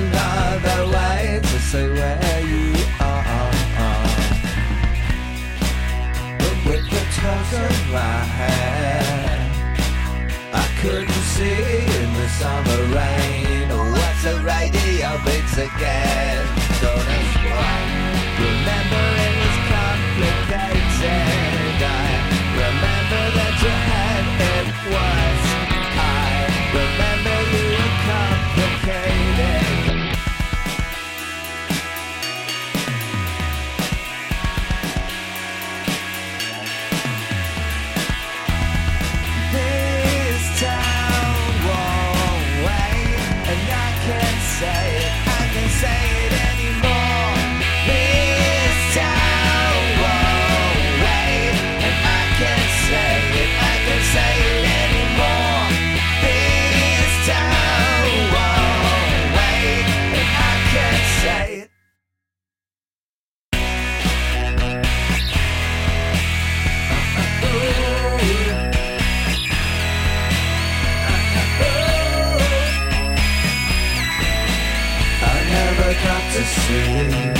another way to say where you are. But with the touch of my hair, I couldn't see in the summer rain. What's a radio beats again? to see.